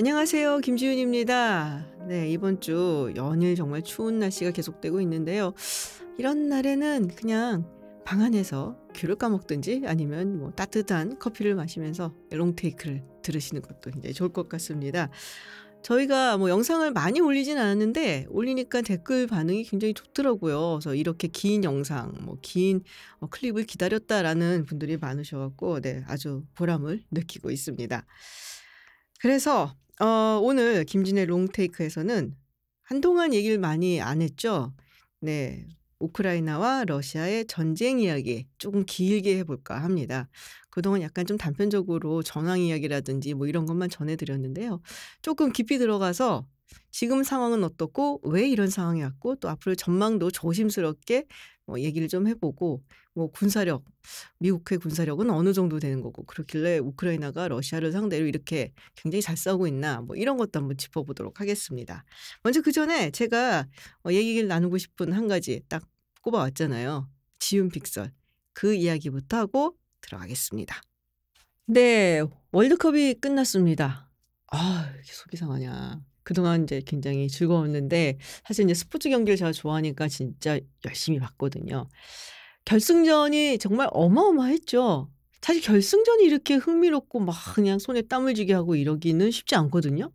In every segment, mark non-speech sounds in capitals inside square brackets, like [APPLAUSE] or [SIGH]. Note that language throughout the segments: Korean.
안녕하세요. 김지윤입니다. 네, 이번 주 연일 정말 추운 날씨가 계속되고 있는데요. 이런 날에는 그냥 방 안에서 귤을 까먹든지 아니면 뭐 따뜻한 커피를 마시면서 롱테이크를 들으시는 것도 굉장히 좋을 것 같습니다. 저희가 뭐 영상을 많이 올리진 않았는데 올리니까 댓글 반응이 굉장히 좋더라고요. 그래서 이렇게 긴 영상, 뭐긴 어, 클립을 기다렸다라는 분들이 많으셔갖고 네, 아주 보람을 느끼고 있습니다. 그래서 어, 오늘 김진의 롱테이크에서는 한동안 얘기를 많이 안 했죠. 네. 우크라이나와 러시아의 전쟁 이야기 조금 길게 해볼까 합니다. 그동안 약간 좀 단편적으로 전황 이야기라든지 뭐 이런 것만 전해드렸는데요. 조금 깊이 들어가서 지금 상황은 어떻고 왜 이런 상황이 왔고 또 앞으로 전망도 조심스럽게 뭐 얘기를 좀 해보고 뭐 군사력 미국의 군사력은 어느 정도 되는 거고 그렇길래 우크라이나가 러시아를 상대로 이렇게 굉장히 잘 싸우고 있나 뭐 이런 것도 한번 짚어보도록 하겠습니다. 먼저 그 전에 제가 어, 얘기를 나누고 싶은 한 가지 딱 꼽아왔잖아요. 지읒 픽설 그 이야기부터 하고 들어가겠습니다. 네, 월드컵이 끝났습니다. 아, 이게 속이 상하냐. 그동안 이제 굉장히 즐거웠는데 사실 이제 스포츠 경기를 제가 좋아하니까 진짜 열심히 봤거든요. 결승전이 정말 어마어마했죠. 사실 결승전이 이렇게 흥미롭고 막 그냥 손에 땀을 쥐게 하고 이러기는 쉽지 않거든요.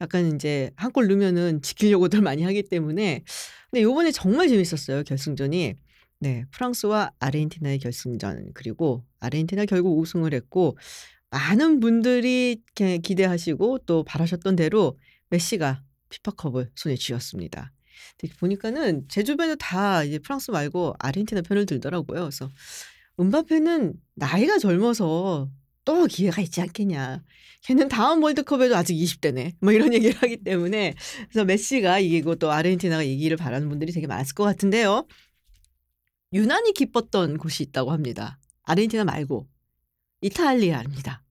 약간 인제 한 골 넣으면은 지키려고들 [LAUGHS] 많이 하기 때문에 근데 요번에 정말 재밌었어요, 결승전이. 네. 프랑스와 아르헨티나의 결승전 그리고 아르헨티나 결국 우승을 했고 많은 분들이 기대하시고 또 바라셨던 대로 메시가 피파컵을 손에 쥐었습니다. 보니까는 제 주변에 다 이제 프랑스 말고 아르헨티나 편을 들더라고요. 그래서 음바페는 나이가 젊어서 또 기회가 있지 않겠냐. 걔는 다음 월드컵에도 아직 20대네. 뭐 이런 [LAUGHS] 얘기를 하기 때문에 그래서 메시가 이기고 또 아르헨티나가 이기를 바라는 분들이 되게 많았을 것 같은데요. 유난히 기뻤던 곳이 있다고 합니다. 아르헨티나 말고 이탈리아입니다.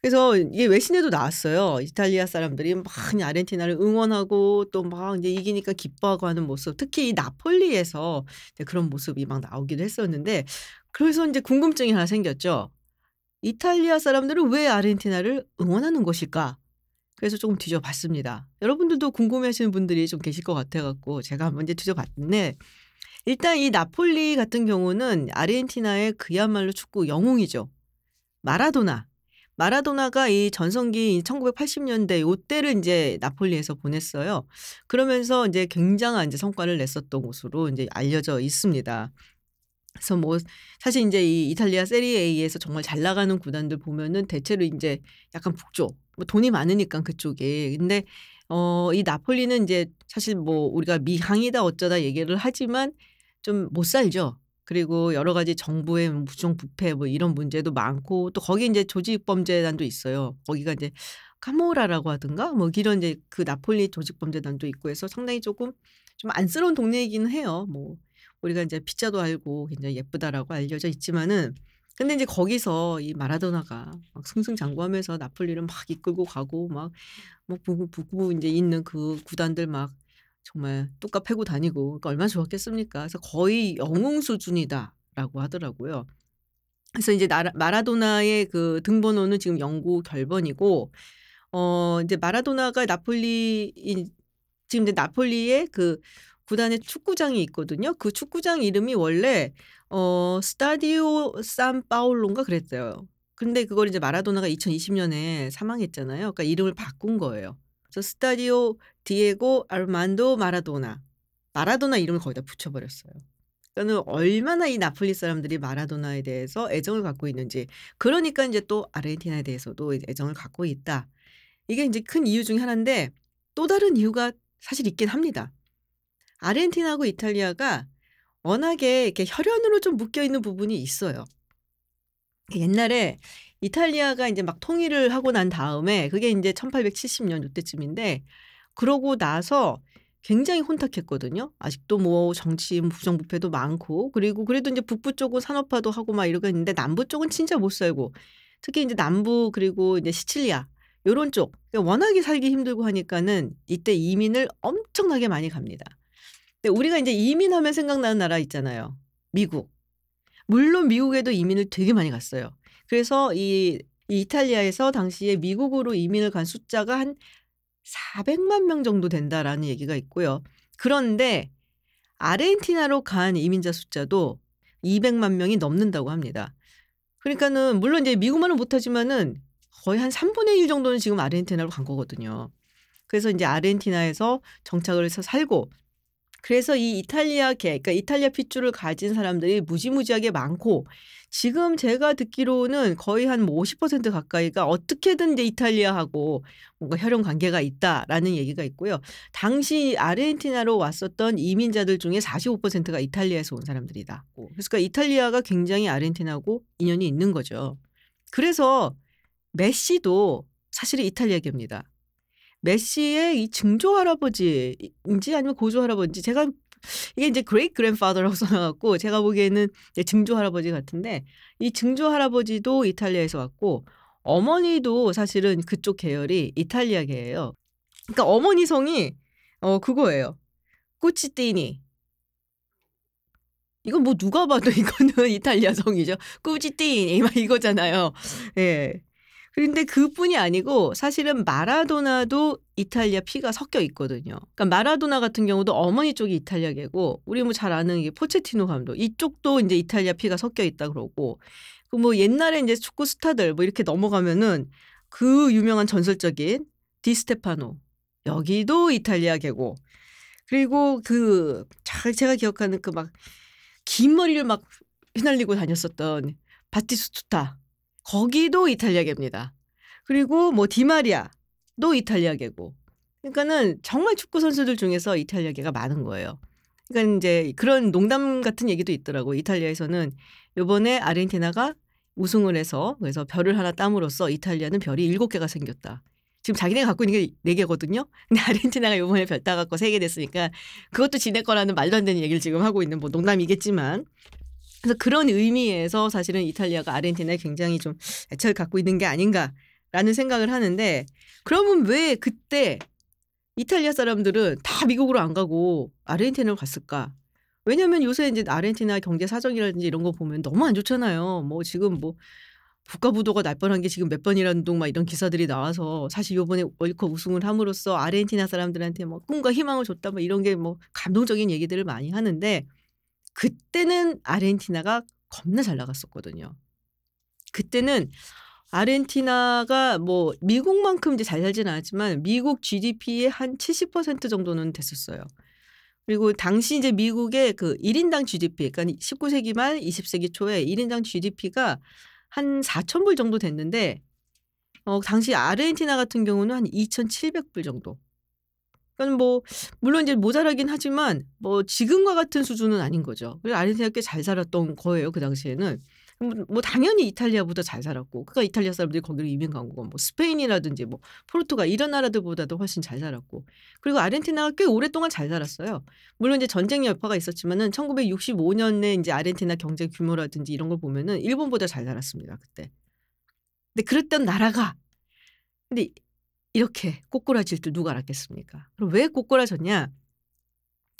그래서 이게 외신에도 나왔어요. 이탈리아 사람들이 막 아르헨티나를 응원하고 또 막 이제 이기니까 기뻐하고 하는 모습. 특히 이 나폴리에서 그런 모습이 막 나오기도 했었는데 그래서 이제 궁금증이 하나 생겼죠. 이탈리아 사람들은 왜 아르헨티나를 응원하는 것일까? 그래서 조금 뒤져봤습니다. 여러분들도 궁금해하시는 분들이 좀 계실 것 같아갖고 제가 한번 이제 뒤져봤는데 일단 이 나폴리 같은 경우는 아르헨티나의 그야말로 축구 영웅이죠. 마라도나. 마라도나가 이 전성기 1980년대 요때를 인제 나폴리에서 보냈어요. 그러면서 인제 굉장한 인제 성과를 냈었던 곳으로 인제 알려져 있습니다. 그래서 뭐 사실 인제 이 이탈리아 세리에에에서 정말 잘 나가는 구단들 보면은 대체로 인제 약간 북쪽 뭐 돈이 많으니깐 그쪽에. 근데 어 이 나폴리는 인제 사실 뭐 우리가 미항이다 어쩌다 얘기를 하지만 좀 못 살죠. 그리고 여러 가지 정부의 부정 부패 뭐 이런 문제도 많고 또 거기 인제 조직 범죄단도 있어요. 거기가 인제 카모라라고 하든가 뭐 이런 인제 그 나폴리 조직 범죄단도 있고 해서 상당히 쪼끔 좀 안쓰러운 동네이기는 해요. 뭐 우리가 인제 피자도 알고 굉장히 예쁘다라고 알려져 있지만은 근데 인제 거기서 이 마라도나가 막 승승장구하면서 나폴리를 막 이끌고 가고 막뭐북 북부 인제 있는 그 구단들 막 정말 뚝갑 패고 다니고 그러니까 얼마나 좋았겠습니까. 그래서 "거의 영웅 수준이다."라고 하더라고요. 그래서 인제 나라 마라도나의 그 등번호는 지금 영구 결번이고 어 인제 마라도나가 나폴리 이 지금 이제 나폴리에 그 구단의 축구장이 있거든요. 그 축구장 이름이 원래 어 스타디오 산 파올로인가 그랬어요. 근데 그걸 이제 마라도나가 2020 년에 사망했잖아요. 그러니까 이름을 바꾼 거예요. 그래서 스타디오 디에고 아르만도 마라도나. 마라도나 이름을 거기다 붙여 버렸어요. 그러니까는 얼마나 이 나폴리 사람들이 마라도나에 대해서 애정을 갖고 있는지. 그러니까 인제 또 아르헨티나에 대해서도 이제 애정을 갖고 있다. 이게 인제 큰 이유 중에 하나인데 또 다른 이유가 사실 있긴 합니다. 아르헨티나하고 이탈리아가 워낙에 이렇게 혈연으로 좀 묶여 있는 부분이 있어요. 옛날에 이탈리아가 인제 막 통일을 하고 난 다음에 그게 인제 1870년 요때쯤인데 그러고 나서 굉장히 혼탁했거든요. 아직도 뭐 정치 부정부패도 많고 그리고 그래도 인제 북부 쪽은 산업화도 하고 막 이러고 있는데 남부 쪽은 진짜 못 살고 특히 인제 남부 그리고 이제 시칠리아 요런 쪽 그러니까 워낙에 살기 힘들고 하니까는 이때 이민을 엄청나게 많이 갑니다. 근데 우리가 인제 이민하면 생각나는 나라 있잖아요. 미국. 물론 미국에도 이민을 되게 많이 갔어요. 그래서 이 이 이탈리아에서 당시에 미국으로 이민을 간 숫자가 한 400만 명 정도 된다라는 얘기가 있고요. 그런데 아르헨티나로 간 이민자 숫자도 200만 명이 넘는다고 합니다. 그러니까는 물론 이제 미국말은 못하지만은 거의 한 3분의 1 정도는 지금 아르헨티나로 간 거거든요. 그래서 이제 아르헨티나에서 정착을 해서 살고 그래서 이 이탈리아 계 그러니까 이탈리아 핏줄을 가진 사람들이 무지무지하게 많고 지금 제가 듣기로는 거의 한 뭐 50% 가까이가 어떻게든 이제 이탈리아하고 뭔가 혈연 관계가 있다라는 얘기가 있고요. 당시 아르헨티나로 왔었던 이민자들 중에 45%가 이탈리아에서 온 사람들이다. 그래서 그러니까 이탈리아가 굉장히 아르헨티나하고 인연이 있는 거죠. 그래서 메시도 사실은 이탈리아계입니다. 메시의 이 증조 할아버지인지 아니면 고조 할아버지인지 제가 이게 이제 great grandfather라고 [LAUGHS] 써 놔갖고 제가 보기에는 증조 할아버지 같은데 이 증조 할아버지도 이탈리아에서 왔고 어머니도 사실은 그쪽 계열이 이탈리아 계예요. 그러니까 어머니 성이 어 그거예요. 꾸치띠니. 이건 뭐 누가 봐도 [LAUGHS] 이거는 이탈리아 성이죠. 꾸치띠니 막 이거잖아요. 예. 그런데 그뿐이 아니고 사실은 마라도나도 이탈리아 피가 섞여 있거든요. 그러니까 마라도나 같은 경우도 어머니 쪽이 이탈리아계고 우리 뭐 잘 아는 게 포체티노 감독 이쪽도 이제 이탈리아 피가 섞여 있다 그러고 그뭐 옛날에 이제 축구 스타들 뭐 이렇게 넘어가면은 그 유명한 전설적인 디스테파노 여기도 이탈리아계고 그리고 그 제가 기억하는 그 막 긴 머리를 막 휘날리고 다녔었던 바티스투타 거기도 이탈리아계입니다. 그리고 뭐 디마리아도 이탈리아계고. 그러니까는 정말 축구 선수들 중에서 이탈리아계가 많은 거예요. 그러니까 이제 그런 농담 같은 얘기도 있더라고. 이탈리아에서는 요번에 아르헨티나가 우승을 해서 그래서 별을 하나 땀으로써 이탈리아는 별이 7개가 생겼다. 지금 자기네가 갖고 있는 게 4개거든요. 근데 아르헨티나가 요번에 별 따갖고 3개 됐으니까 그것도 지네 거라는 말도 안 되는 얘기를 지금 하고 있는 뭐 농담이겠지만 그래서 그런 의미에서 사실은 이탈리아가 아르헨티나에 굉장히 좀 애착을 갖고 있는 게 아닌가라는 생각을 하는데 그러면 왜 그때 이탈리아 사람들은 다 미국으로 안 가고 아르헨티나로 갔을까? 왜냐면 요새 이제 아르헨티나 경제 사정이라든지 이런 거 보면 너무 안 좋잖아요. 뭐 지금 뭐 국가 부도가 날 뻔한 게 지금 몇 번이라는 둥막 이런 기사들이 나와서 사실 요번에 월드컵 우승을 함으로써 아르헨티나 사람들한테 뭐 꿈과 희망을 줬다 뭐 이런 게 뭐 감동적인 얘기들을 많이 하는데 그때는 아르헨티나가 겁나 잘 나갔었거든요. 그때는 아르헨티나가 뭐 미국만큼 이제 잘 살지는 않았지만 미국 GDP의 한 70% 정도는 됐었어요. 그리고 당시 이제 미국의 그 1인당 GDP, 그러니까 19세기 말 20세기 초에 1인당 GDP가 한 4천 불 정도 됐는데, 어, 당시 아르헨티나 같은 경우는 한 2,700불 정도. 그러니까 뭐 물론 이제 모자라긴 하지만 뭐 지금과 같은 수준은 아닌 거죠. 그래서 아르헨티나 꽤 잘 살았던 거예요 그 당시에는. 뭐, 뭐 당연히 이탈리아보다 잘 살았고, 그러니까 이탈리아 사람들이 거기로 이민 간 거고, 뭐 스페인이라든지 뭐 포르투갈 이런 나라들보다도 훨씬 잘 살았고, 그리고 아르헨티나가 꽤 오랫동안 잘 살았어요. 물론 이제 전쟁 여파가 있었지만은 1965년에 이제 아르헨티나 경제 규모라든지 이런 걸 보면은 일본보다 잘 살았습니다 그때. 근데 그랬던 나라가 근데 이렇게 꼬꾸라질 줄 누가 알았겠습니까? 그럼 왜 꼬꾸라졌냐?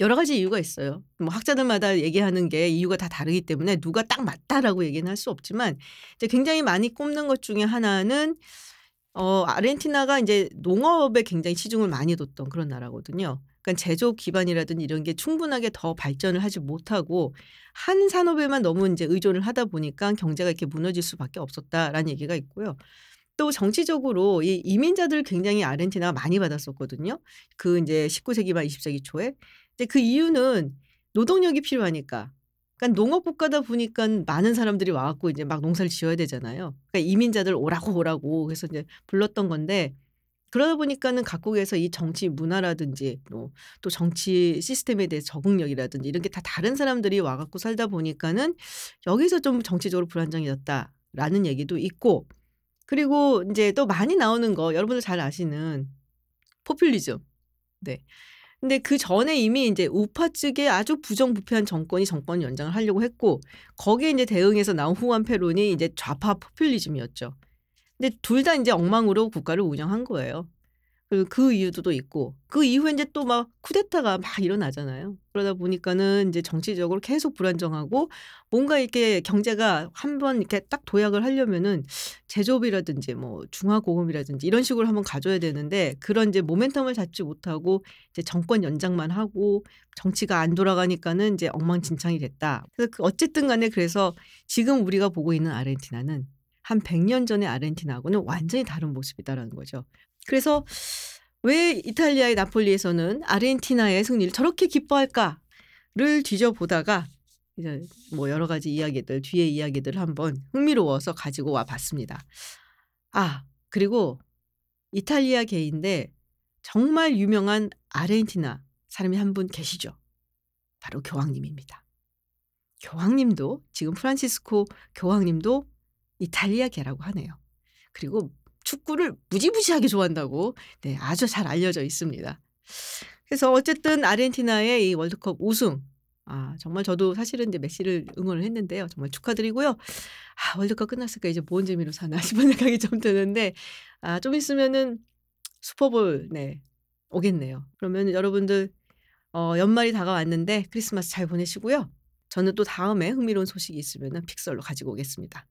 여러 가지 이유가 있어요. 뭐 학자들마다 얘기하는 게 이유가 다 다르기 때문에 누가 딱 맞다라고 얘기는 할 수 없지만 이제 굉장히 많이 꼽는 것 중에 하나는 어 아르헨티나가 이제 농업에 굉장히 치중을 많이 뒀던 그런 나라거든요. 그러니까 제조 기반이라든지 이런 게 충분하게 더 발전을 하지 못하고 한 산업에만 너무 이제 의존을 하다 보니까 경제가 이렇게 무너질 수밖에 없었다라는 얘기가 있고요. 또 정치적으로 이 이민자들 굉장히 아르헨티나가 많이 받았었거든요. 그 이제 19세기 말 20세기 초에. 근데 그 이유는 노동력이 필요하니까. 그러니까 농업 국가다 보니까 많은 사람들이 와 갖고 이제 막 농사를 지어야 되잖아요. 그러니까 이민자들 오라고 오라고 그래서 이제 불렀던 건데 그러다 보니까는 각국에서 이 정치 문화라든지 또, 또 정치 시스템에 대해 적응력이라든지 이런 게 다 다른 사람들이 와 갖고 살다 보니까는 여기서 좀 정치적으로 불안정해졌다라는 얘기도 있고 그리고 인제 또 많이 나오는 거 여러분들 잘 아시는 포퓰리즘. 네. 근데 그 전에 이미 인제 우파 측의 아주 부정부패한 정권이 정권 연장을 하려고 했고 거기에 인제 대응해서 나온 후안 페론이 이제 좌파 포퓰리즘이었죠. 근데 둘다 인제 엉망으로 국가를 운영한 거예요. 그그 이유도 또 있고 그 이후에 인제 또 막 쿠데타가 막 일어나잖아요. 그러다 보니까는 인제 정치적으로 계속 불안정하고 뭔가 이렇게 경제가 한번 이렇게 딱 도약을 하려면은 제조업이라든지 뭐 중화고금이라든지 이런 식으로 한번 가져야 되는데 그런 이제 모멘텀을 잡지 못하고 이제 정권 연장만 하고 정치가 안 돌아가니까는 인제 엉망진창이 됐다. 그래서 그 어쨌든 간에 그래서 지금 우리가 보고 있는 아르헨티나는 한 100년 전의 아르헨티나하고는 완전히 다른 모습이다라는 거죠. 그래서 '왜 이탈리아의 나폴리에서는 아르헨티나의 승리를 저렇게 기뻐할까?'를 뒤져보다가 이제 뭐 여러 가지 이야기들 뒤의 이야기들을 한번 흥미로워서 가지고 와 봤습니다. 아 그리고 이탈리아 계인데 정말 유명한 아르헨티나 사람이 한 분 계시죠. 바로 교황님입니다. 교황님도 지금 프란치스코 교황님도 이탈리아계라고 하네요. 그리고 축구를 무지무지하게 좋아한다고 네 아주 잘 알려져 있습니다. 그래서 어쨌든 아르헨티나의 이 월드컵 우승 아 정말 저도 사실은 이제 메시를 응원을 했는데요. 정말 축하드리고요. '아 월드컵 끝났으니까 이제 뭔 재미로 사나.' [LAUGHS] 싶은 생각이 좀 드는데 아 좀 있으면은 슈퍼볼 네 오겠네요. 그러면 여러분들 어 연말이 다가왔는데 크리스마스 잘 보내시고요. 저는 또 다음에 흥미로운 소식이 있으면은 픽셀로 가지고 오겠습니다.